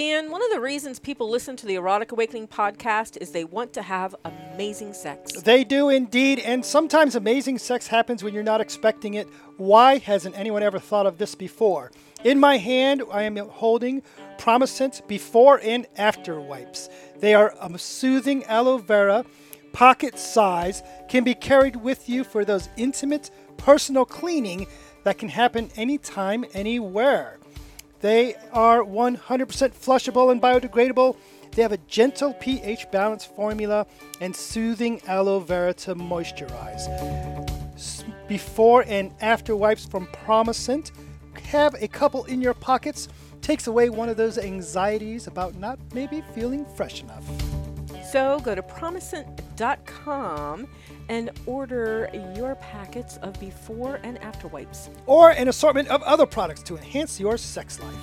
Dan, one of the reasons people listen to the Erotic Awakening podcast is they want to have amazing sex. They do indeed, and sometimes amazing sex happens when you're not expecting it. Why hasn't anyone ever thought of this before? In my hand, I am holding Promescent before and after wipes. They are a soothing aloe vera, pocket size, can be carried with you for those intimate, personal cleaning that can happen anytime, anywhere. They are 100% flushable and biodegradable. They have a gentle pH balance formula and soothing aloe vera to moisturize. Before and after wipes from Promescent. Have a couple in your pockets. Takes away one of those anxieties about not maybe feeling fresh enough. So go to promescent.com and order your packets of before and after wipes. Or an assortment of other products to enhance your sex life.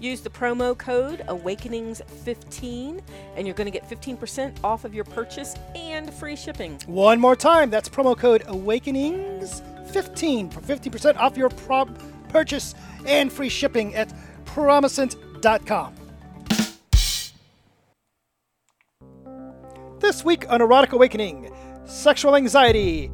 Use the promo code Awakenings15 and you're going to get 15% off of your purchase and free shipping. One more time, that's promo code Awakenings15 for 50% off your purchase and free shipping at promescent.com. This week on Erotic Awakening, sexual anxiety,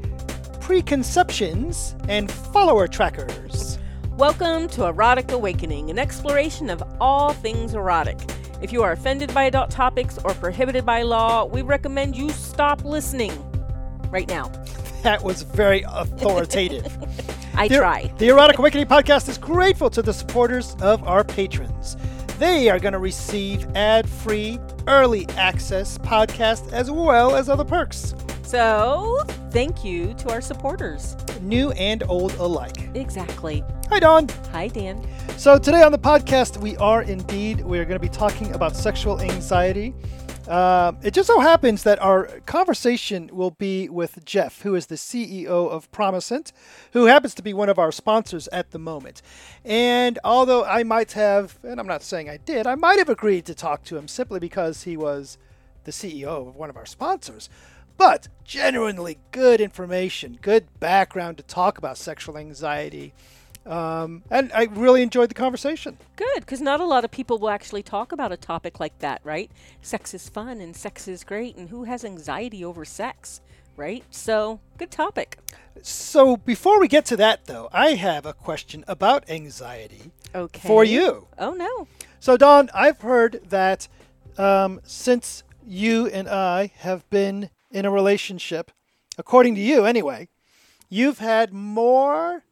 preconceptions, and follower trackers. Welcome to Erotic Awakening, an exploration of all things erotic. If you are offended by adult topics or prohibited by law, we recommend you stop listening right now. That was very authoritative. I The- er- try. The Erotic Awakening podcast is grateful to the supporters of our patrons. They are going to receive ad free, early access podcast as well as other perks, So, thank you to our supporters. new and old alike. Exactly. Hi, Dawn. Hi, Dan. So, today on the podcast, we are indeed we're going to be talking about sexual anxiety. Um, it just so happens that our conversation will be with Jeff, who is the CEO of Promescent, who happens to be one of our sponsors at the moment. And although I might have, and I'm not saying I did, I might have agreed to talk to him simply because he was the CEO of one of our sponsors. But genuinely good information, good background to talk about sexual anxiety. Um, and I really enjoyed the conversation. Good, because not a lot of people will actually talk about a topic like that, right? Sex is fun and sex is great, and who has anxiety over sex, right? So, good topic. So before we get to that, though, I have a question about anxiety Okay. for you. Oh, no. So, Don, I've heard that um, since you and I have been in a relationship, according to you anyway, you've had more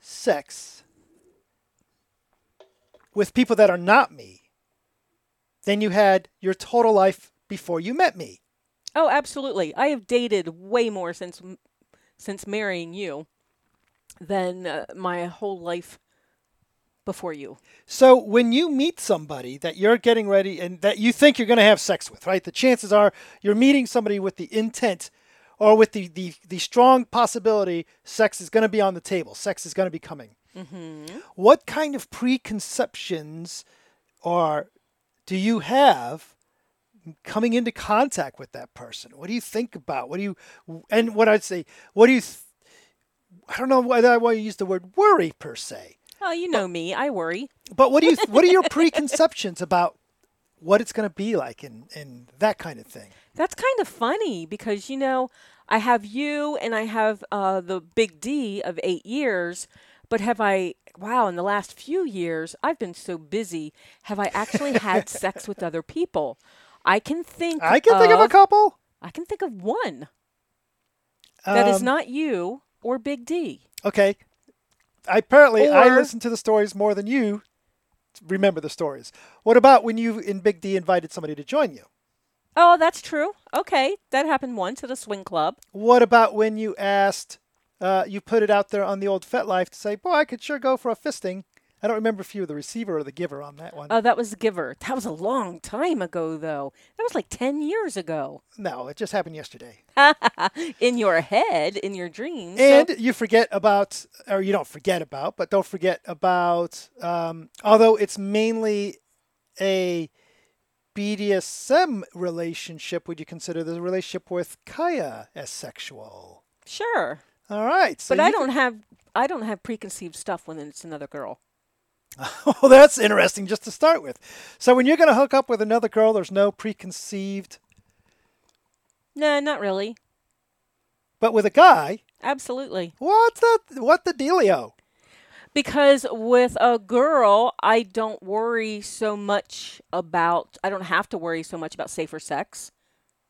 sex with people that are not me than you had your total life before you met me. Oh, absolutely. I have dated way more since since marrying you than uh, my whole life before you. So when you meet somebody that you're getting ready and that you think you're going to have sex with, right? The chances are you're meeting somebody with the intent or with the, the, the strong possibility sex is going to be on the table, sex is going to be coming. Mm-hmm. What kind of preconceptions are do you have coming into contact with that person? What do you think about? What do you and what I'd say? What do you? Th- I don't know whether I want to use the word worry per se. Oh, you know me. I worry. But what do you what are your preconceptions about what it's going to be like and and that kind of thing? That's kind of funny because you know I have you and I have uh, the big D of eight years, but have I? Wow, in the last few years, I've been so busy. Have I actually had sex with other people? I can think. I can think of a couple. I can think of one that is Um, not you or Big D. Okay. I, apparently, I listen to the stories more than you remember the stories. What about when you in Big D invited somebody to join you? Oh, that's true. Okay, that happened once at a swing club. What about when you asked, uh, you put it out there on the old FetLife to say, boy, I could sure go for a fisting. I don't remember if you were the receiver or the giver on that one. Oh, that was the giver. That was a long time ago, though. That was like 10 years ago. no, it just happened yesterday. in your head, in your dreams. So- And you forget about, or you don't forget about, but don't forget about, um, although it's mainly a BDSM relationship, would you consider the relationship with Kaya as sexual? sure. All right. So But I don't have I don't have preconceived stuff when it's another girl. well, that's interesting just to start with. So when you're going to hook up with another girl, there's no preconceived. No, not really. But with a guy, Absolutely. what's that? What the dealio? Because with a girl, I don't worry so much about, I don't have to worry so much about safer sex,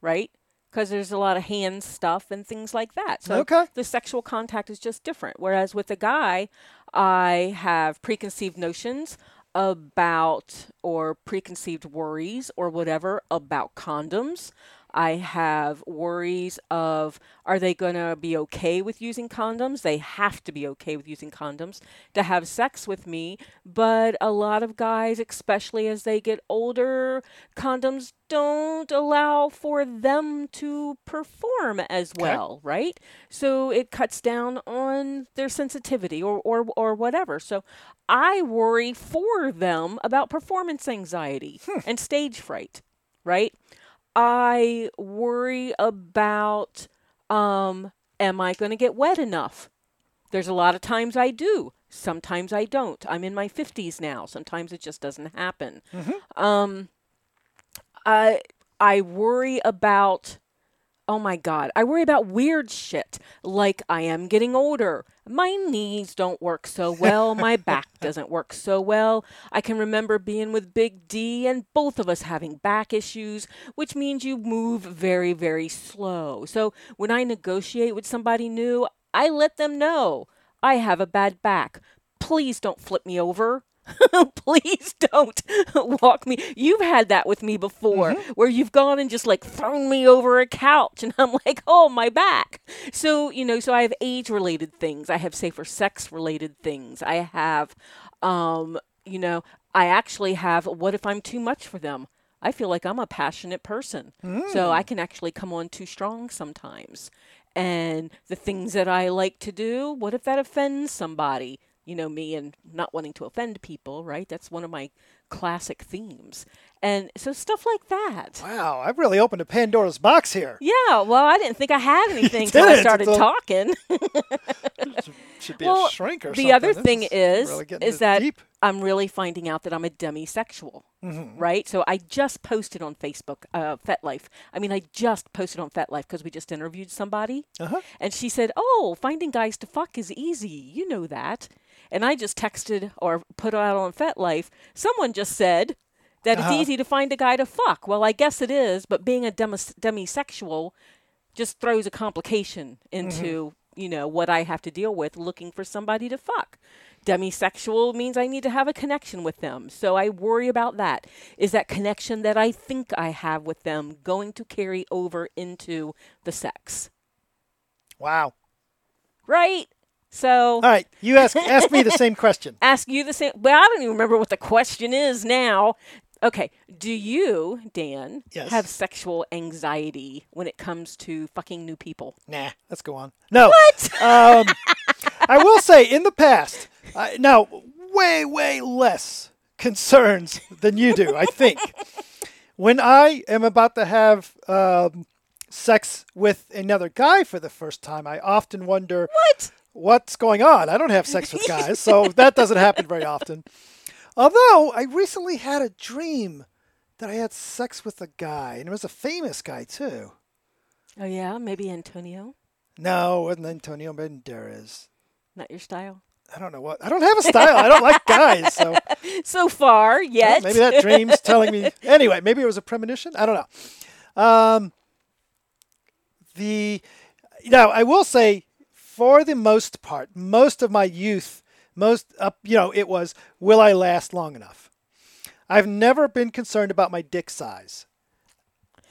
right? Because there's a lot of hand stuff and things like that. So Okay. the sexual contact is just different. Whereas with a guy, I have preconceived notions about or preconceived worries or whatever about condoms. I have worries of are they going to be okay with using condoms? They have to be okay with using condoms to have sex with me. But a lot of guys, especially as they get older, condoms don't allow for them to perform as well, right? So it cuts down on their sensitivity or, or, or whatever. So I worry for them about performance anxiety hmm. and stage fright, right? I worry about um, am I going to get wet enough? There's a lot of times I do. Sometimes I don't. I'm in my 50s now. Sometimes it just doesn't happen. Um, I I worry about oh my god, I worry about weird shit like I am getting older. My knees don't work so well, my back doesn't work so well. I can remember being with Big D and both of us having back issues, which means you move very very slow. So when I negotiate with somebody new, I let them know I have a bad back. Please don't flip me over. Please don't walk me. You've had that with me before where you've gone and just like thrown me over a couch and I'm like, oh, my back. So, you know, so I have age related things. I have safer sex related things. I have, um, you know, I actually have what if I'm too much for them? I feel like I'm a passionate person. So I can actually come on too strong sometimes. And the things that I like to do, what if that offends somebody? You know me and not wanting to offend people, right? That's one of my classic themes. And so stuff like that. Wow, I've really opened a Pandora's box here. Yeah, well, I didn't think I had anything until I started a- talking. Should be well, a shrink or the something. other This thing is really getting is that deep. I'm really finding out that I'm a demisexual, Mm-hmm. right? So I just posted on Facebook, uh, FetLife. I mean, I just posted on FetLife because we just interviewed somebody, Uh-huh. and she said, "Oh, finding guys to fuck is easy. You know that." And I just texted or put out on FetLife. Someone just said that Uh-huh. it's easy to find a guy to fuck. Well, I guess it is, but being a demis- demisexual just throws a complication into you know what I have to deal with looking for somebody to fuck. Demisexual means I need to have a connection with them, so I worry about that. Is that connection that I think I have with them going to carry over into the sex? Wow. Right. So All right, you ask ask me the same question. ask you the same. Well, I don't even remember what the question is now. Okay, do you, Dan, Yes. have sexual anxiety when it comes to fucking new people? Nah, let's go on. No. What? Um, I will say in the past, I now way way less concerns than you do. I think when I am about to have um, sex with another guy for the first time, I often wonder What? What's going on. I don't have sex with guys, so that doesn't happen very often. Although I recently had a dream that I had sex with a guy, and it was a famous guy too. Oh yeah, maybe Antonio. No, it wasn't Antonio Banderas. Not your style. I don't know what. I don't have a style. I don't like guys. So So far, well, yet. maybe that dream's telling me. Anyway, maybe it was a premonition. I don't know. Um, the now I will say, for the most part, most of my youth, most up, you know, it was will I last long enough? I've never been concerned about my dick size.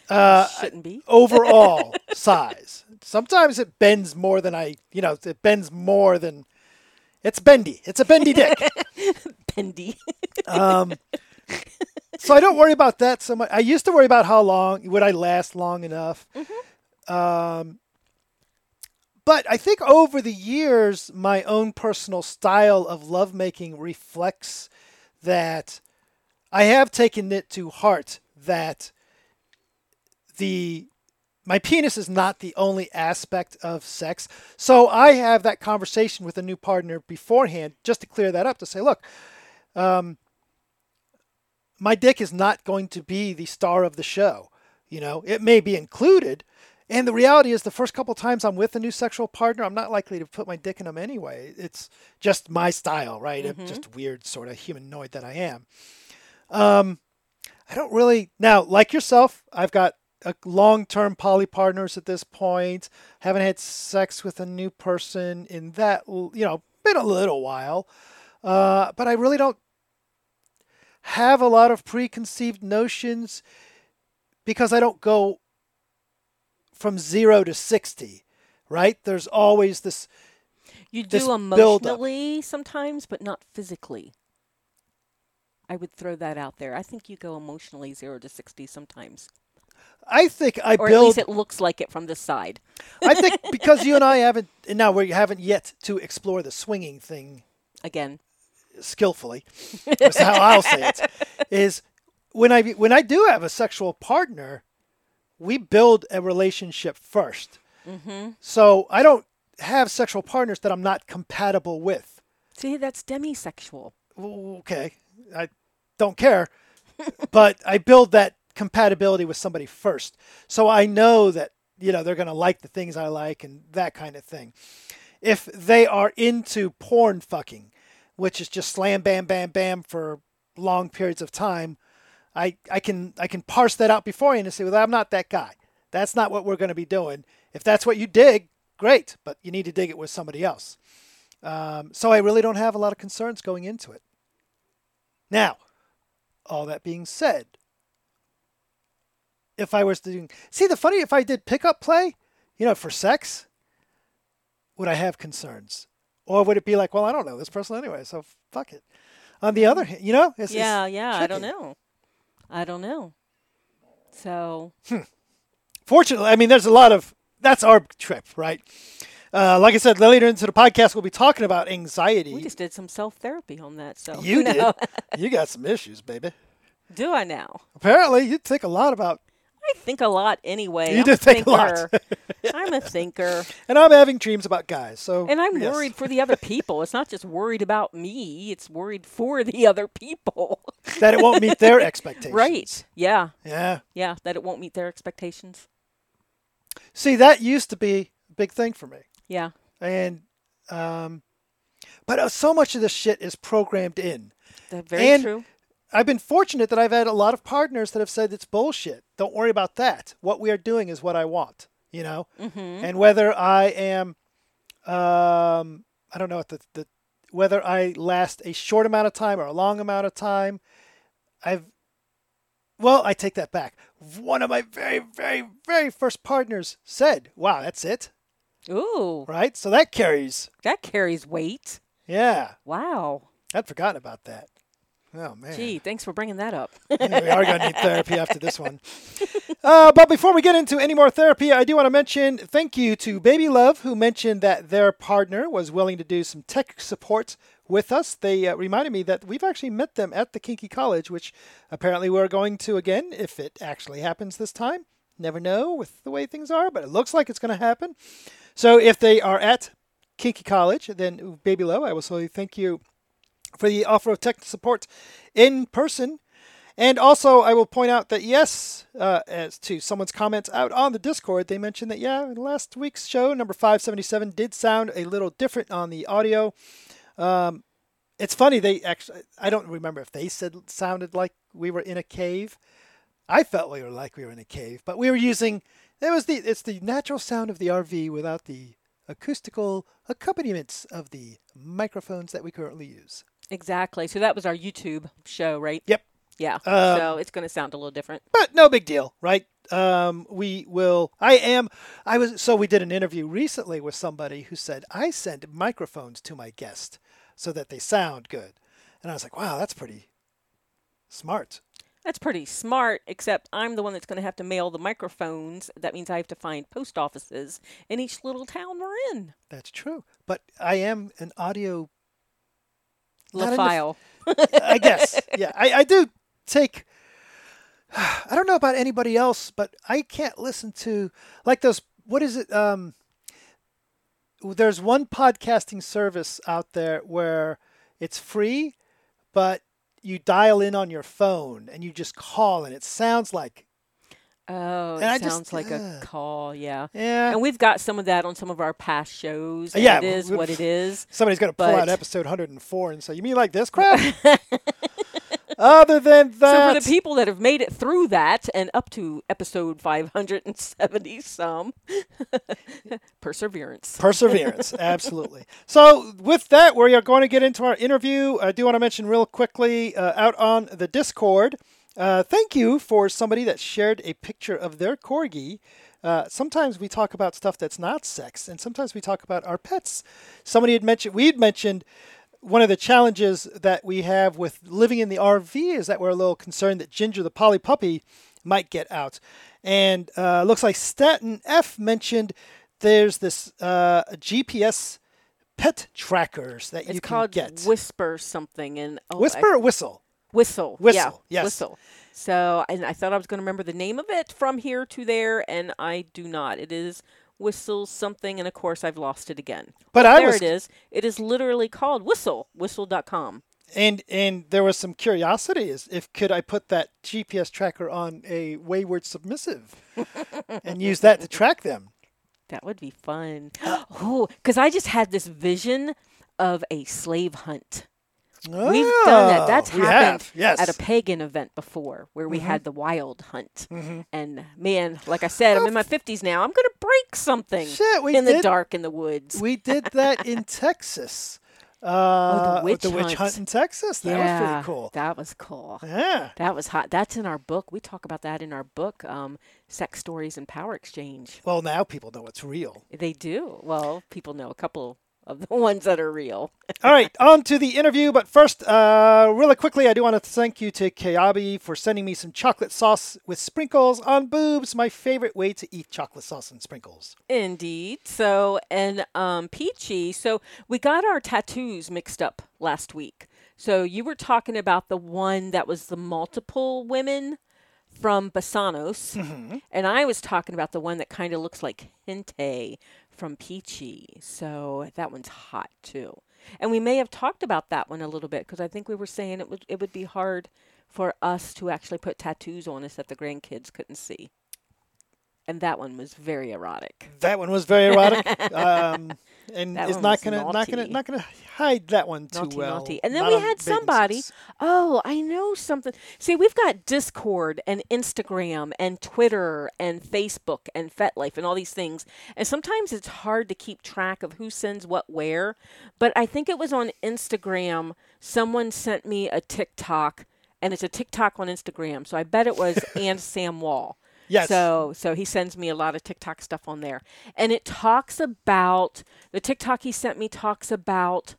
Uh, Shouldn't be. overall size. Sometimes it bends more than I, you know, it bends more than it's bendy. It's a bendy dick. Bendy. Um, so I don't worry about that so much. I used to worry about how long would I last long enough. Um, but I think over the years, my own personal style of lovemaking reflects that I have taken it to heart that the my penis is not the only aspect of sex. So I have that conversation with a new partner beforehand just to clear that up to say, look, um, my dick is not going to be the star of the show. You know, it may be included. And the reality is, the first couple times I'm with a new sexual partner, I'm not likely to put my dick in them anyway. It's just my style, right? I'm just weird, sort of humanoid that I am. Um, I don't really now, like yourself. I've got a long-term poly partners at this point. Haven't had sex with a new person in that you know been a little while, uh, but I really don't have a lot of preconceived notions because I don't go from zero to sixty. Right? There's always this. You do emotionally sometimes, but not physically. I would throw that out there. I think you go emotionally zero to sixty sometimes, I think I or at least it looks like it from the side. I think because you and I haven't, and now we haven't yet to explore the swinging thing Again, skillfully. That's how I'll say it. Is when I when I do have a sexual partner, we build a relationship 1st Mm-hmm. So I don't have sexual partners that I'm not compatible with. see, that's demisexual. Okay, I don't care, but I build that compatibility with somebody first, so I know that you know they're going to like the things I like and that kind of thing. If they are into porn fucking, which is just slam bam bam bam for long periods of time, I I can I can parse that out before you and say, well, I'm not that guy. That's not what we're going to be doing. If that's what you dig, great, but you need to dig it with somebody else. Um, so I really don't have a lot of concerns going into it. Now, all that being said, if I was doing, see the funny, if I did pickup play, you know, for sex, would I have concerns, or would it be like, well, I don't know this person anyway, so fuck it. On the other hand, you know, it's, yeah, it's yeah. I don't know. I don't know. So Fortunately, I mean, there's a lot of that's our trip, right? Uh, like I said, later into the podcast, we'll be talking about anxiety. we just did some self therapy on that. So you did. know. you got some issues, baby. do I now? Apparently, you think a lot about, I think a lot anyway. You I'm do think a lot. thinker. I'm a thinker. and I'm having dreams about guys. So, And I'm yes. worried for the other people. It's not just worried about me, it's worried for the other people. that it won't meet their expectations. right. Yeah. Yeah. Yeah. That it won't meet their expectations. See, that used to be a big thing for me, Yeah. and um, but uh, so much of this shit is programmed in. That's very And- true. I've been fortunate that I've had a lot of partners that have said it's bullshit. Don't worry about that. What we are doing is what I want, you know. Mm-hmm. And whether I am, um, I don't know what the, the whether I last a short amount of time or a long amount of time, I've. Well, I take that back. One of my very, very, very first partners said, "Wow, that's it." Ooh. Right. So that carries. That carries weight. Yeah, Wow. I'd forgotten about that. Oh man. Gee, thanks for bringing that up. Yeah, we are going to need therapy after this one. Uh, but before we get into any more therapy, I do want to mention thank you to Baby Love, who mentioned that their partner was willing to do some tech support with us. They uh, reminded me that we've actually met them at the Kinky College, which apparently we're going to again if it actually happens this time. Never know with the way things are, but it looks like it's going to happen. So if they are at Kinky College, then Baby Love, I will say thank you for the offer of tech support in person. And also, I will point out that yes, uh, as to someone's comments out on the Discord, they mentioned that yeah, last week's show number five seventy seven did sound a little different on the audio. Um, it's funny they actually I don't remember if they said sounded like we were in a cave. I felt we were like we were in a cave, but we were using it was the it's the natural sound of the RV without the acoustical accompaniments of the microphones that we currently use. Exactly. So that was our YouTube show, right? Yep. Yeah. Um, so it's going to sound a little different. but no big deal, right? Um, we will. I am. I was. So we did an interview recently with somebody who said I send microphones to my guest so that they sound good, and I was like, wow, that's pretty smart. That's pretty smart, except I'm the one that's going to have to mail the microphones. That means I have to find post offices in each little town we're in. That's true. But I am an audio. Not in the- file. I guess. Yeah, I, I do take. I don't know about anybody else, but I can't listen to like those. What is it? Um, there's one podcasting service out there where it's free, but you dial in on your phone and you just call and it sounds like Oh, it And I just- sounds like a call, yeah. yeah And we've got some of that on some of our past shows. Yeah, it is what it is. somebody's going to pull out episode 104 and say you mean like this crap other than that. So for the people that have made it through that and up to episode 570 some, perseverance. Perseverance, absolutely. So, with that, we are going to get into our interview. I do want to mention real quickly uh, out on the Discord. Uh, thank you for somebody that shared a picture of their corgi. Uh, sometimes we talk about stuff that's not sex, and sometimes we talk about our pets. Somebody had mentioned, we had mentioned one of the challenges that we have with living in the RV is that we're a little concerned that Ginger, the Polly puppy, might get out. And uh, looks like Staten F mentioned there's this uh, GPS pet trackers that It's you can called get. Whisper something. and oh, I- Whisper or whistle? Whistle. Whistle, Yeah, yes. Whistle. So, and I thought I was going to remember the name of it from here to there, and I do not. It is Whistle something, and of course I've lost it again. But I there was it is. It is literally called Whistle. Whistle.com. and and there was some curiosity is if could I put that GPS tracker on a wayward submissive and use that to track them. That would be fun. oh, because I just had this vision of a slave hunt. We've done that. That's Oh, happened yes. at a pagan event before where we had the wild hunt. And man, like I said, I'm in my 50s now. I'm going to break something Shit, we in the dark in the woods. We did that in Texas. Uh, witch the witch hunt. hunt in Texas. That yeah, was pretty cool. That was cool. Yeah. That was hot. That's in our book. We talk about that in our book, um, Sex Stories and Power Exchange. Well, now people know it's real. They do. Well, people know a couple of the ones that are real. All right, on to the interview. But first, uh, really quickly, I do want to thank you to Kayabi for sending me some chocolate sauce with sprinkles on boobs. My favorite way to eat chocolate sauce and sprinkles. Indeed. So, and um, Peachy, so we got our tattoos mixed up last week. So you were talking about the one that was the multiple women from Basanos, and I was talking about the one that kind of looks like hentai from Peachy. So that one's hot too. And we may have talked about that one a little bit because I think we were saying it would it would be hard for us to actually put tattoos on us that the grandkids couldn't see. And that one was very erotic. That one was very erotic, um, and That one not gonna not gonna not gonna hide that one too Naughty, well. naughty. And then Not we had somebody. suits. Oh, I know something. See, we've got Discord and Instagram and Twitter and Facebook and FetLife and all these things. And sometimes it's hard to keep track of who sends what where. But I think it was on Instagram. Someone sent me a TikTok, and it's a TikTok on Instagram. So I bet it was and Sam Wall. Yes. So so he sends me a lot of TikTok stuff on there. And it talks about the TikTok he sent me talks about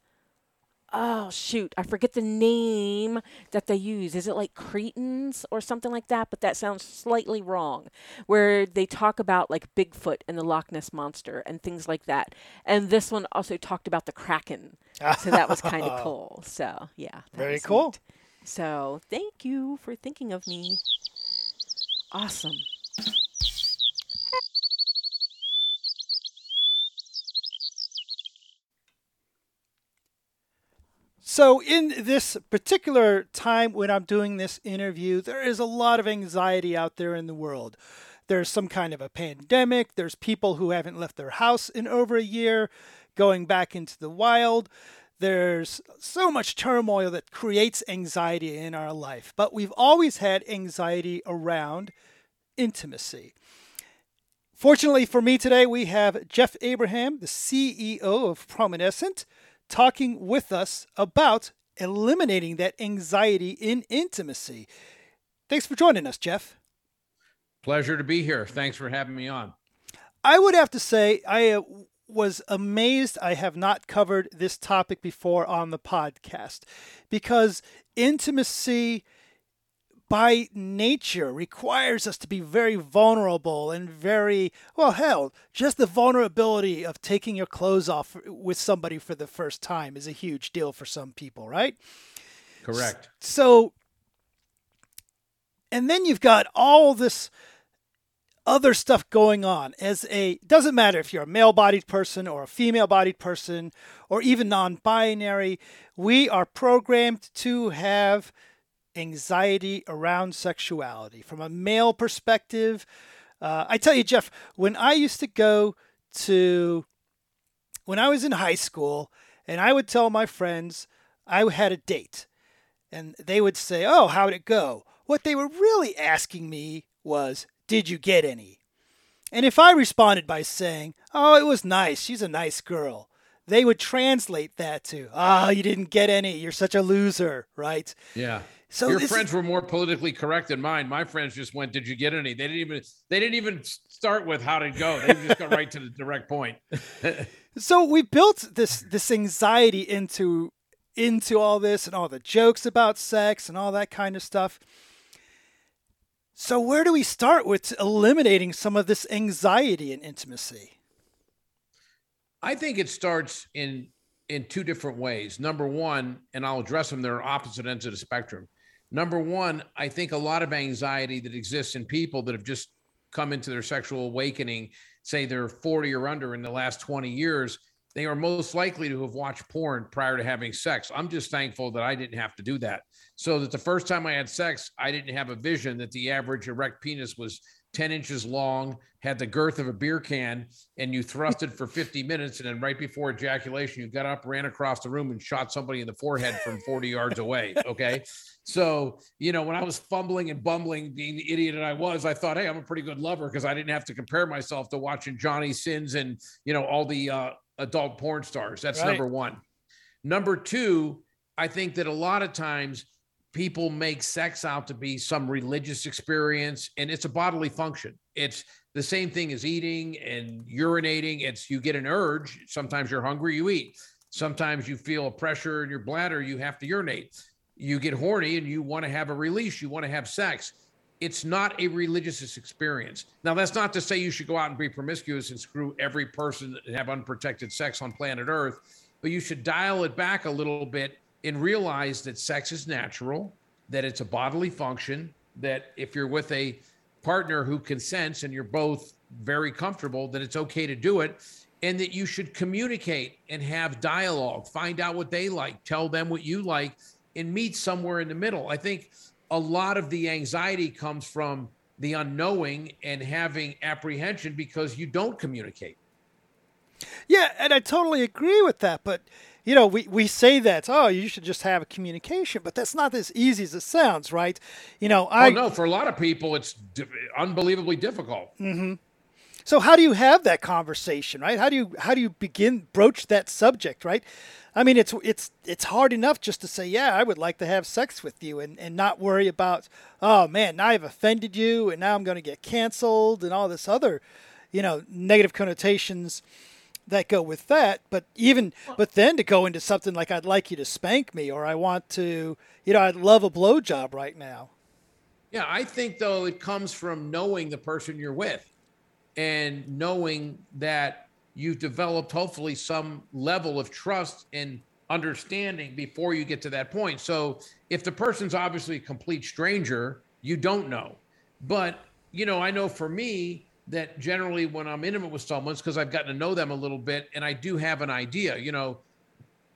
oh shoot, I forget the name that they use. Is it like Cretans or something like that? But that sounds slightly wrong. Where they talk about like Bigfoot and the Loch Ness monster and things like that. And this one also talked about the Kraken. So that was kind of cool. So yeah. Very cool. neat. So thank you for thinking of me. Awesome. So, in this particular time when I'm doing this interview, there is a lot of anxiety out there in the world. There's some kind of a pandemic. There's people who haven't left their house in over a year, going back into the wild. There's so much turmoil that creates anxiety in our life. But we've always had anxiety around intimacy. Fortunately for me today, we have Jeff Abraham, the CEO of Promescent, talking with us about eliminating that anxiety in intimacy. Thanks for joining us, Jeff. Pleasure to be here. Thanks for having me on. I would have to say I uh, was amazed I have not covered this topic before on the podcast because intimacy by nature requires us to be very vulnerable and very well hell just the vulnerability of taking your clothes off with somebody for the first time is a huge deal for some people right Correct. so and then you've got all this other stuff going on as a doesn't matter if you're a male-bodied person or a female-bodied person or even non-binary we are programmed to have anxiety around sexuality. From a male perspective uh, i tell you jeff when i used to go to when i was in high school and i would tell my friends i had a date and they would say oh how'd it go? What they were really asking me was did you get any? And if I responded by saying, Oh, it was nice, she's a nice girl, they would translate that to, Ah, oh, you didn't get any, you're such a loser, right? Yeah. So your friends were more politically correct than mine. My friends just went, "Did you get any?" They didn't even they didn't even start with how to go. They just got right to the direct point. so we built this this anxiety into into all this and all the jokes about sex and all that kind of stuff. So, where do we start with eliminating some of this anxiety and intimacy? I think it starts in in two different ways. Number one, and I'll address them, they're opposite ends of the spectrum. Number one, I think a lot of anxiety that exists in people that have just come into their sexual awakening, say they're 40 or under in the last 20 years, they are most likely to have watched porn prior to having sex. I'm just thankful that I didn't have to do that. So that the first time I had sex, I didn't have a vision that the average erect penis was 10 inches long, had the girth of a beer can, and you thrusted for 50 minutes. And then right before ejaculation, you got up, ran across the room, and shot somebody in the forehead from 40 yards away. Okay. So, you know, when I was fumbling and bumbling, being the idiot that I was, I thought, hey, I'm a pretty good lover because I didn't have to compare myself to watching Johnny Sins and, you know, all the uh, adult porn stars. That's right. number one. Number two, I think that a lot of times people make sex out to be some religious experience and it's a bodily function. It's the same thing as eating and urinating. It's you get an urge. Sometimes you're hungry, you eat. Sometimes you feel a pressure in your bladder, you have to urinate. You get horny and you want to have a release, you want to have sex. It's not a religious experience. Now, that's not to say you should go out and be promiscuous and screw every person and have unprotected sex on planet Earth, but you should dial it back a little bit and realize that sex is natural, that it's a bodily function, that if you're with a partner who consents and you're both very comfortable, that it's okay to do it, and that you should communicate and have dialogue, find out what they like, tell them what you like, and meet somewhere in the middle. I think a lot of the anxiety comes from the unknowing and having apprehension because you don't communicate. Yeah, and I totally agree with that, but you know, we, we say that, oh, you should just have a communication, but that's not as easy as it sounds, right? You know, I. Oh, no, for a lot of people, it's d- unbelievably difficult. Mm-hmm. So how do you have that conversation, right? How do you how do you begin broach that subject, right? I mean, it's it's it's hard enough just to say, yeah, I would like to have sex with you, and and not worry about, oh man, now I've offended you, and now I'm going to get canceled, and all this other, you know, negative connotations that go with that. But even but then to go into something like I'd like you to spank me or I want to, you know, I'd love a blowjob right now. Yeah, I think though it comes from knowing the person you're with and knowing that you've developed hopefully some level of trust and understanding before you get to that point. So if the person's obviously a complete stranger, you don't know. But, you know, I know for me, that generally when I'm intimate with someone, it's because I've gotten to know them a little bit and I do have an idea. You know,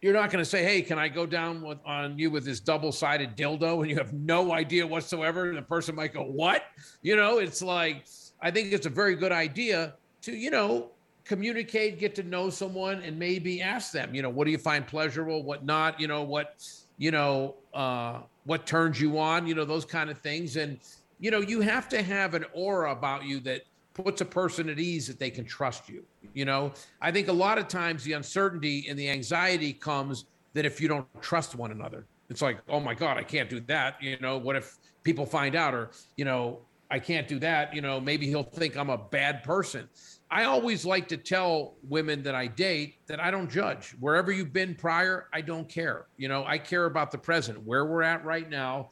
you're not going to say, "Hey, can I go down with, on you with this double-sided dildo?" and you have no idea whatsoever. And the person might go, "What?" You know, it's like I think it's a very good idea to you know communicate, get to know someone, and maybe ask them, you know, what do you find pleasurable, what not, you know, what you know, uh, what turns you on, you know, those kind of things, and you know, you have to have an aura about you that puts a person at ease that they can trust you. You know, I think a lot of times the uncertainty and the anxiety comes that if you don't trust one another, it's like, oh my God, I can't do that. You know, what if people find out, or, you know, I can't do that. You know, maybe he'll think I'm a bad person. I always like to tell women that I date that I don't judge. Wherever you've been prior, I don't care. You know, I care about the present, where we're at right now.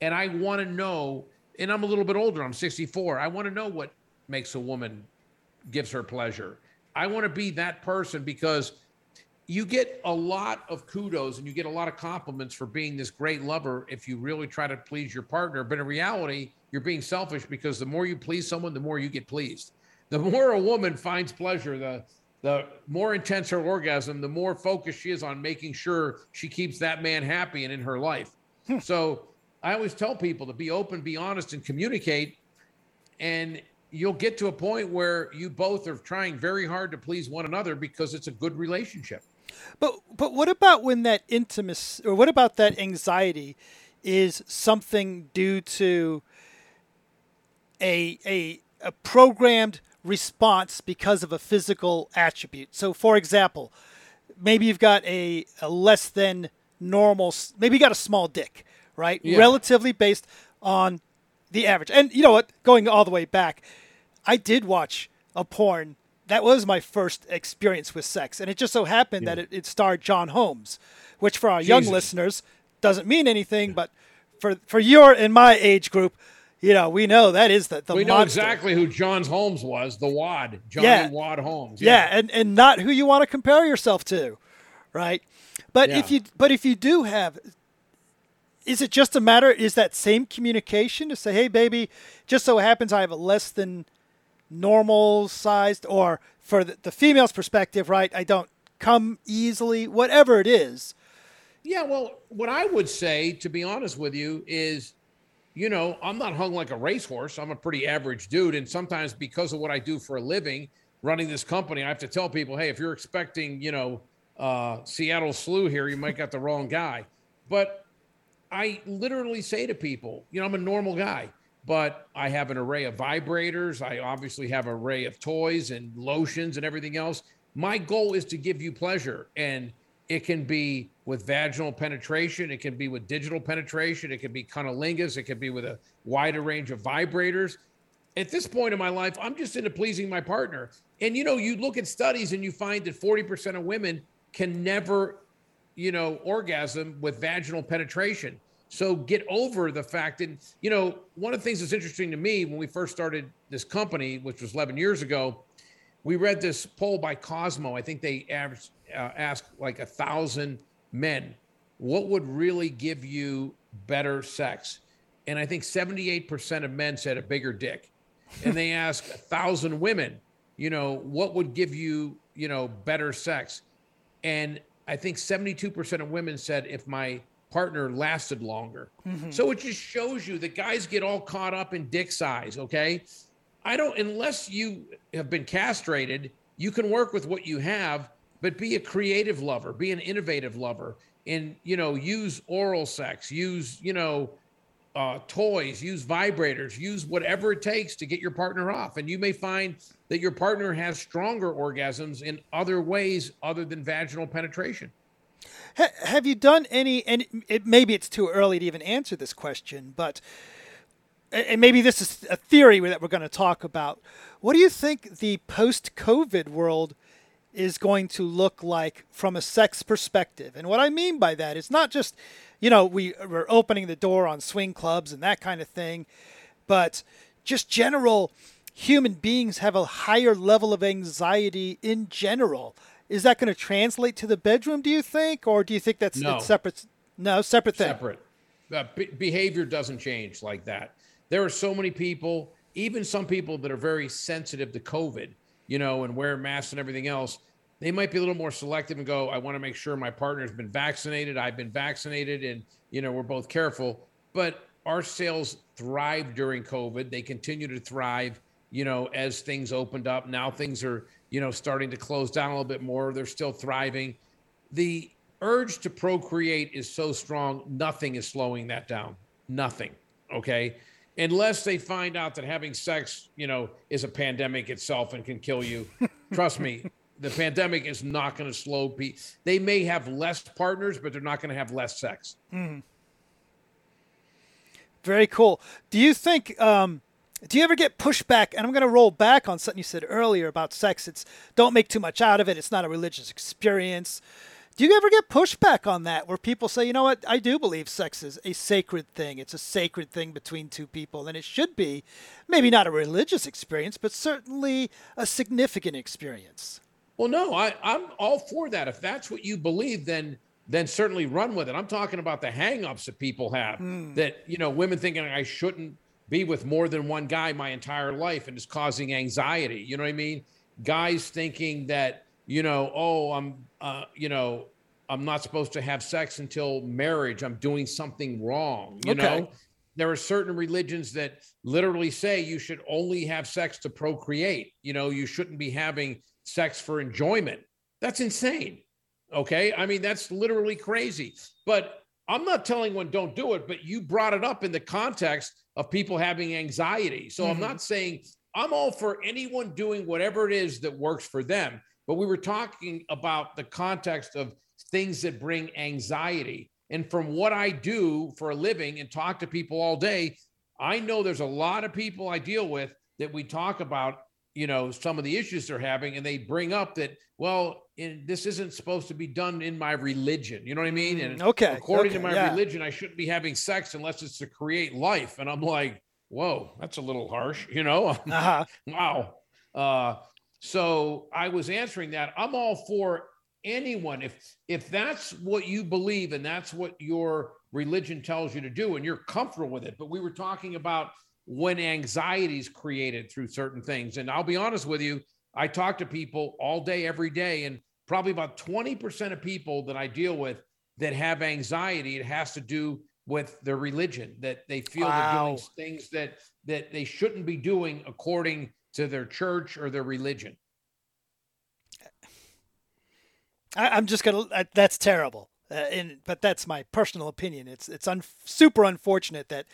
And I want to know, and I'm a little bit older, I'm 64. I want to know what makes a woman gives her pleasure. I want to be that person because you get a lot of kudos and you get a lot of compliments for being this great lover if you really try to please your partner. But in reality, you're being selfish because the more you please someone, the more you get pleased. The more a woman finds pleasure, the the more intense her orgasm, the more focused she is on making sure she keeps that man happy and in her life. Hmm. so I always tell people to be open, be honest, and communicate. And you'll get to a point where you both are trying very hard to please one another because it's a good relationship. But but what about when that intimacy or what about that anxiety is something due to a a a programmed response because of a physical attribute. So for example, maybe you've got a, a less than normal maybe you got a small dick, right? Yeah. Relatively based on the average. And you know what? Going all the way back, I did watch a porn. That was my first experience with sex, and it just so happened yeah. that it, it, starred John Holmes, which for our Jesus. young listeners doesn't mean anything, yeah. but for for your and my age group, you know, we know that is the, the we monster. know exactly who John Holmes was, the Wad, Johnny yeah. Wad Holmes. Yeah. yeah, and and not who you want to compare yourself to, right? But yeah. if you but if you do have is it just a matter is that same communication to say hey baby just so happens i have a less than normal sized or for the, the female's perspective right i don't come easily whatever it is. Yeah well what i would say to be honest with you is you know i'm not hung like a racehorse. I'm a pretty average dude. And sometimes because of what i do for a living running this company i have to tell people hey if you're expecting you know uh, seattle slew here you might got the wrong guy. But I literally say to people, you know, I'm a normal guy, but I have an array of vibrators. I obviously have an array of toys and lotions and everything else. My goal is to give you pleasure. And it can be with vaginal penetration, it can be with digital penetration, it can be cunnilingus, it can be with a wider range of vibrators. At this point in my life, I'm just into pleasing my partner. And you know, you look at studies and you find that 40% of women can never you know, orgasm with vaginal penetration. So get over the fact that, you know, one of the things that's interesting to me when we first started this company, which was 11 years ago, we read this poll by Cosmo. I think they averaged, uh, asked like a thousand men, what would really give you better sex? And I think 78% of men said a bigger dick. And they asked a thousand women, you know, what would give you, you know, better sex? And I think 72% of women said if my partner lasted longer. Mm-hmm. So it just shows you that guys get all caught up in dick size, okay? I don't, unless you have been castrated, you can work with what you have, but be a creative lover, be an innovative lover, and, you know, use oral sex, use, you know, uh, toys, use vibrators, use whatever it takes to get your partner off. And you may find that your partner has stronger orgasms in other ways other than vaginal penetration. Have you done any? And it, maybe it's too early to even answer this question, but and maybe this is a theory that we're going to talk about. What do you think the post-COVID world is going to look like from a sex perspective? And what I mean by that is not just, you know, we, we're opening the door on swing clubs and that kind of thing, but just general human beings have a higher level of anxiety in general. Is that going to translate to the bedroom, do you think? Or do you think that's no. separate? No, separate thing. Separate. Uh, be- behavior doesn't change like that. There are so many people, even some people that are very sensitive to COVID, you know, and wear masks and everything else. They might be a little more selective and go, I want to make sure my partner's been vaccinated. I've been vaccinated and, you know, we're both careful. But our sales thrived during COVID. They continue to thrive you know, as things opened up. Now things are, you know, starting to close down a little bit more. They're still thriving. The urge to procreate is so strong, nothing is slowing that down. Nothing. Okay. Unless they find out that having sex, you know, is a pandemic itself and can kill you. Trust me, the pandemic is not going to slow people. They may have less partners, but they're not going to have less sex. Mm. Very cool. Do you think um, do you ever get pushback? And I'm going to roll back on something you said earlier about sex. It's don't make too much out of it. It's not a religious experience. Do you ever get pushback on that where people say, you know what, I do believe sex is a sacred thing. It's a sacred thing between two people, and it should be maybe not a religious experience, but certainly a significant experience. Well, no, I, I'm all for that. If that's what you believe, then then certainly run with it. I'm talking about the hangups that people have mm. that, you know, women thinking I shouldn't be with more than one guy my entire life and it's causing anxiety. You know what I mean? Guys thinking that, you know, oh, I'm, uh, you know, I'm not supposed to have sex until marriage. I'm doing something wrong. You okay. know, there are certain religions that literally say you should only have sex to procreate. You know, you shouldn't be having sex for enjoyment. That's insane. Okay. I mean, that's literally crazy. But I'm not telling one don't do it, but you brought it up in the context of people having anxiety. So mm-hmm. I'm not saying I'm all for anyone doing whatever it is that works for them. But we were talking about the context of things that bring anxiety. And from what I do for a living and talk to people all day, I know there's a lot of people I deal with that we talk about you know some of the issues they're having and they bring up that well in, this isn't supposed to be done in my religion you know what i mean and mm, okay according okay, to my yeah. religion i shouldn't be having sex unless it's to create life and i'm like whoa that's a little harsh you know uh-huh. wow uh, so i was answering that i'm all for anyone if if that's what you believe and that's what your religion tells you to do and you're comfortable with it but we were talking about when anxiety is created through certain things. And I'll be honest with you, I talk to people all day, every day, and probably about 20% of people that I deal with that have anxiety, it has to do with their religion, that they feel wow. they're doing things that that they shouldn't be doing according to their church or their religion. I, am just gonna. That's terrible. Uh, and but that's my personal opinion. It's it's un, super unfortunate that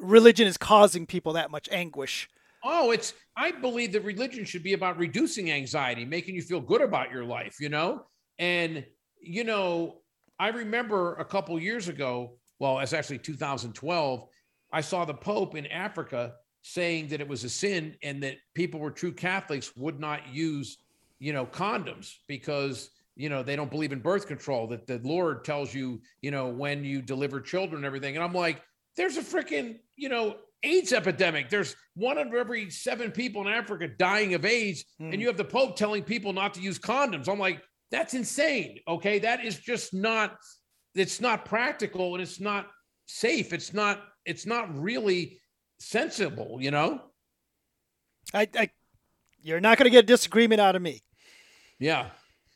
religion is causing people that much anguish. Oh, it's I believe that religion should be about reducing anxiety, making you feel good about your life, you know? And you know, I remember a couple years ago, well, it's actually 2012, I saw the Pope in Africa saying that it was a sin and that people were true Catholics would not use, you know, condoms because you know they don't believe in birth control that the lord tells you you know when you deliver children and everything and i'm like there's a freaking, you know, AIDS epidemic. There's one of every seven people in Africa dying of AIDS, mm. and you have the Pope telling people not to use condoms. I'm like, that's insane. Okay, that is just not. It's not practical, and it's not safe. It's not. It's not really sensible. You know. I, I you're not going to get a disagreement out of me. Yeah.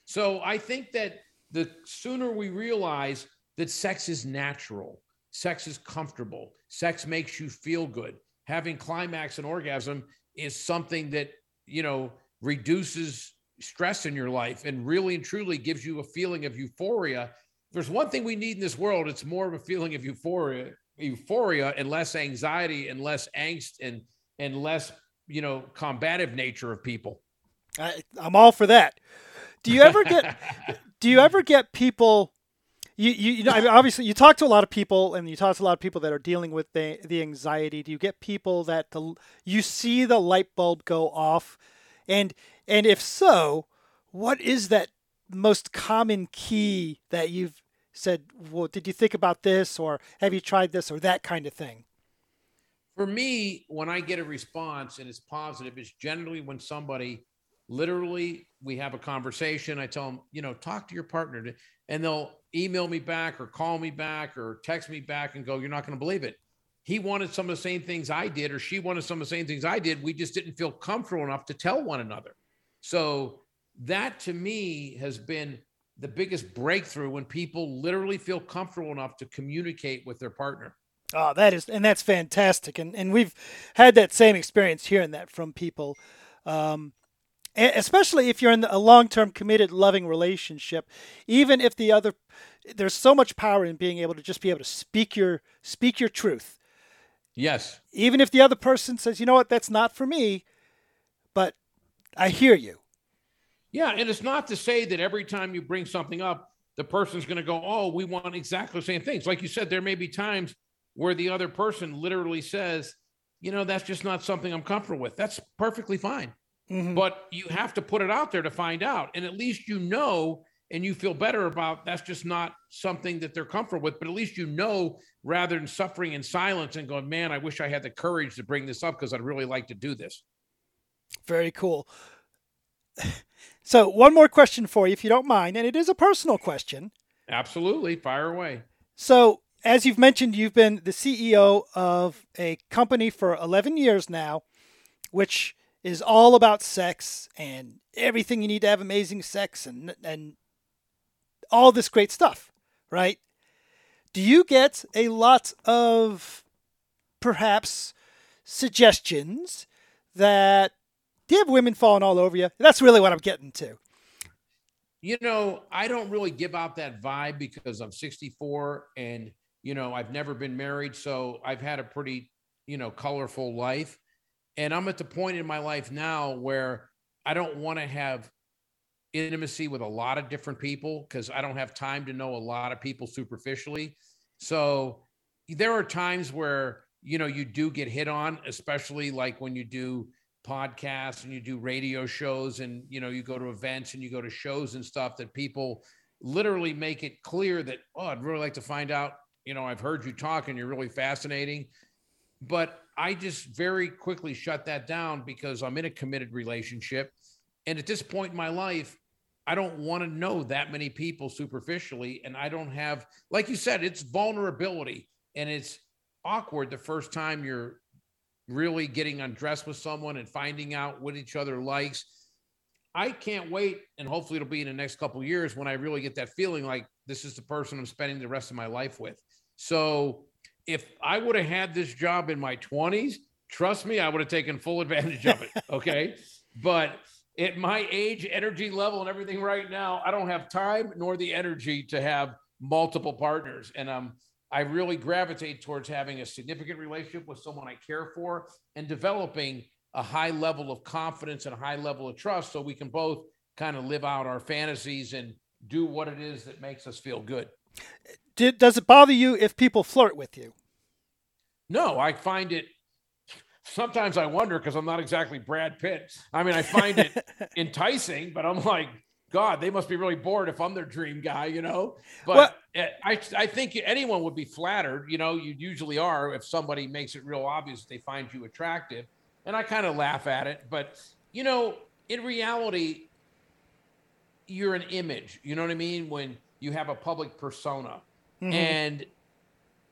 So I think that the sooner we realize that sex is natural Sex is comfortable. Sex makes you feel good. Having climax and orgasm is something that, you know, reduces stress in your life and really and truly gives you a feeling of euphoria. If there's one thing we need in this world, it's more of a feeling of euphoria, euphoria and less anxiety and less angst and and less, you know, combative nature of people. I, I'm all for that. Do you ever get do you ever get people you, you, you know, I mean, obviously, you talk to a lot of people, and you talk to a lot of people that are dealing with the the anxiety. Do you get people that the you see the light bulb go off, and and if so, what is that most common key that you've said? Well, did you think about this, or have you tried this, or that kind of thing? For me, when I get a response and it's positive, it's generally when somebody literally we have a conversation. I tell them, you know, talk to your partner, and they'll email me back or call me back or text me back and go, You're not going to believe it. He wanted some of the same things I did, or she wanted some of the same things I did. We just didn't feel comfortable enough to tell one another. So, that to me has been the biggest breakthrough when people literally feel comfortable enough to communicate with their partner. Oh, that is, and that's fantastic. And and we've had that same experience hearing that from people. Um, especially if you're in a long-term committed loving relationship even if the other there's so much power in being able to just be able to speak your speak your truth. Yes. Even if the other person says you know what? That's not for me but i hear you. Yeah and it's not to say that every time you bring something up the person's going to go oh we want exactly the same things. Like you said there may be times where the other person literally says you know that's just not something i'm comfortable with. That's perfectly fine Mm-hmm. But you have to put it out there to find out. And at least you know and you feel better about that's just not something that they're comfortable with. But at least you know rather than suffering in silence and going, man, I wish I had the courage to bring this up because I'd really like to do this. Very cool. So, one more question for you, if you don't mind. And it is a personal question. Absolutely. Fire away. So, as you've mentioned, you've been the CEO of a company for 11 years now, which is all about sex and everything you need to have amazing sex and and all this great stuff, right? Do you get a lot of perhaps suggestions that do you have women falling all over you? That's really what I'm getting to. You know, I don't really give out that vibe because I'm 64 and you know, I've never been married, so I've had a pretty, you know, colorful life. And I'm at the point in my life now where I don't want to have intimacy with a lot of different people because I don't have time to know a lot of people superficially. So there are times where, you know, you do get hit on, especially like when you do podcasts and you do radio shows and, you know, you go to events and you go to shows and stuff that people literally make it clear that, oh, I'd really like to find out you know, I've heard you talk and you're really fascinating. But I just very quickly shut that down because I'm in a committed relationship. And at this point in my life, I don't want to know that many people superficially. And I don't have, like you said, it's vulnerability and it's awkward the first time you're really getting undressed with someone and finding out what each other likes. I can't wait, and hopefully it'll be in the next couple years when I really get that feeling like this is the person I'm spending the rest of my life with. So if I would have had this job in my 20s, trust me, I would have taken full advantage of it. Okay. but at my age, energy level, and everything right now, I don't have time nor the energy to have multiple partners. And um, I really gravitate towards having a significant relationship with someone I care for and developing a high level of confidence and a high level of trust so we can both kind of live out our fantasies and do what it is that makes us feel good. Did, does it bother you if people flirt with you? No, I find it. Sometimes I wonder because I'm not exactly Brad Pitt. I mean, I find it enticing, but I'm like, God, they must be really bored if I'm their dream guy, you know. But well, eh, I, I think anyone would be flattered. You know, you usually are if somebody makes it real obvious they find you attractive, and I kind of laugh at it. But you know, in reality, you're an image. You know what I mean? When you have a public persona. Mm-hmm. And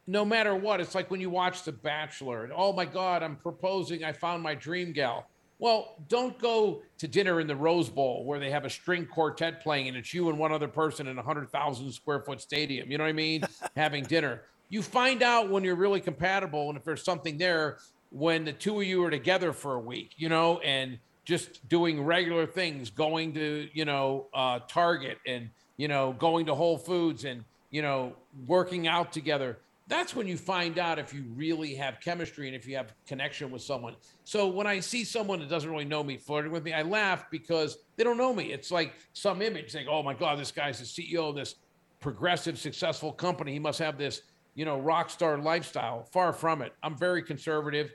no matter what, it's like when you watch The Bachelor and, oh my God, I'm proposing. I found my dream gal. Well, don't go to dinner in the Rose Bowl where they have a string quartet playing and it's you and one other person in a 100,000 square foot stadium. You know what I mean? Having dinner. You find out when you're really compatible and if there's something there when the two of you are together for a week, you know, and just doing regular things, going to, you know, uh, Target and you know, going to Whole Foods and, you know, working out together. That's when you find out if you really have chemistry and if you have connection with someone. So when I see someone that doesn't really know me flirting with me, I laugh because they don't know me. It's like some image saying, oh my God, this guy's the CEO of this progressive, successful company. He must have this, you know, rock star lifestyle. Far from it. I'm very conservative.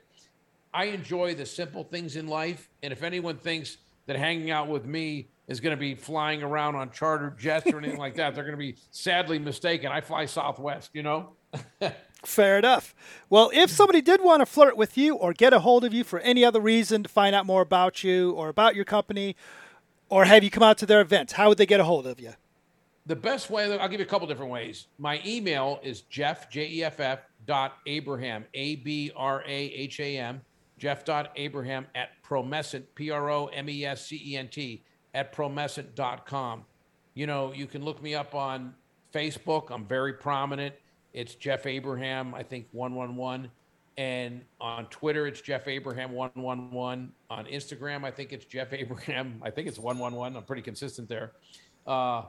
I enjoy the simple things in life. And if anyone thinks that hanging out with me is going to be flying around on charter jets or anything like that. They're going to be sadly mistaken. I fly Southwest, you know? Fair enough. Well, if somebody did want to flirt with you or get a hold of you for any other reason to find out more about you or about your company or have you come out to their events, how would they get a hold of you? The best way, I'll give you a couple different ways. My email is jeff, J E F F, dot Abraham, A B R A H A M, jeff.abraham at promescent, P R O M E S C E N T at promescent.com. You know, you can look me up on Facebook. I'm very prominent. It's Jeff Abraham, I think 111. And on Twitter, it's Jeff Abraham 111. On Instagram, I think it's Jeff Abraham. I think it's 111. I'm pretty consistent there. Uh,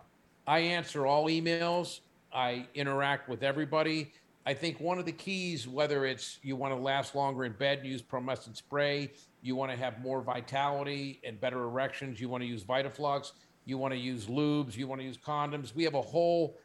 I answer all emails. I interact with everybody. I think one of the keys, whether it's you want to last longer in bed, use promescent spray, you want to have more vitality and better erections, you want to use Vitaflux, you want to use lubes, you want to use condoms. We have a whole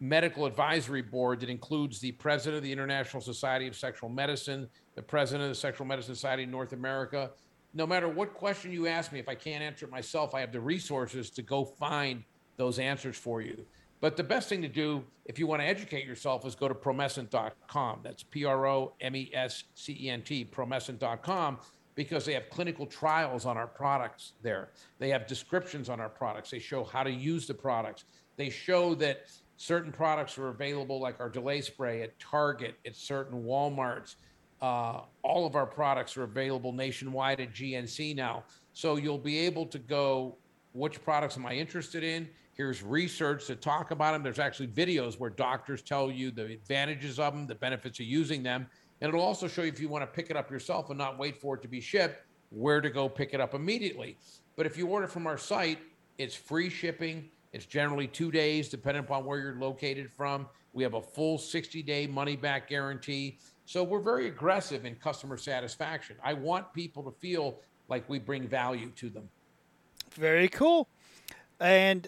medical advisory board that includes the president of the International Society of Sexual Medicine, the president of the Sexual Medicine Society in North America. No matter what question you ask me, if I can't answer it myself, I have the resources to go find those answers for you. But the best thing to do if you want to educate yourself is go to promescent.com. That's P R O M E S C E N T, promescent.com, because they have clinical trials on our products there. They have descriptions on our products. They show how to use the products. They show that Certain products are available, like our delay spray at Target, at certain Walmarts. Uh, all of our products are available nationwide at GNC now. So you'll be able to go, which products am I interested in? Here's research to talk about them. There's actually videos where doctors tell you the advantages of them, the benefits of using them. And it'll also show you if you want to pick it up yourself and not wait for it to be shipped, where to go pick it up immediately. But if you order from our site, it's free shipping. It's generally two days, depending upon where you're located from. We have a full 60 day money back guarantee. So we're very aggressive in customer satisfaction. I want people to feel like we bring value to them. Very cool. And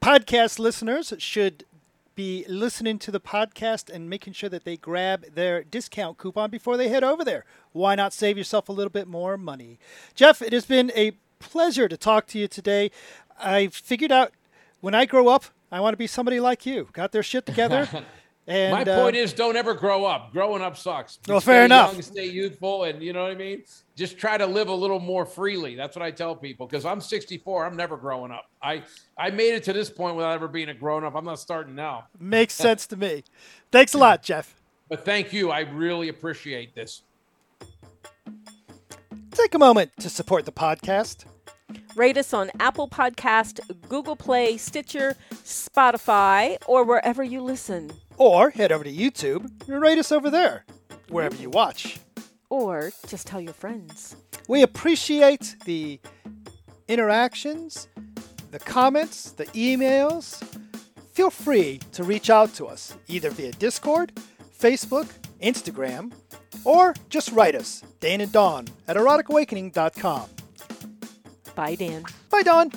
podcast listeners should be listening to the podcast and making sure that they grab their discount coupon before they head over there. Why not save yourself a little bit more money? Jeff, it has been a pleasure to talk to you today. I figured out when I grow up, I want to be somebody like you. Got their shit together. And, My point uh, is, don't ever grow up. Growing up sucks. Well, fair enough. Young, stay youthful, and you know what I mean. Just try to live a little more freely. That's what I tell people. Because I'm 64, I'm never growing up. I I made it to this point without ever being a grown up. I'm not starting now. Makes sense to me. Thanks a lot, Jeff. But thank you. I really appreciate this. Take a moment to support the podcast. Rate us on Apple Podcast, Google Play, Stitcher, Spotify, or wherever you listen. Or head over to YouTube and rate us over there, wherever you watch. Or just tell your friends. We appreciate the interactions, the comments, the emails. Feel free to reach out to us either via Discord, Facebook, Instagram, or just write us, Dan and Dawn at eroticawakening.com. Bye, Dan. Bye, Dawn.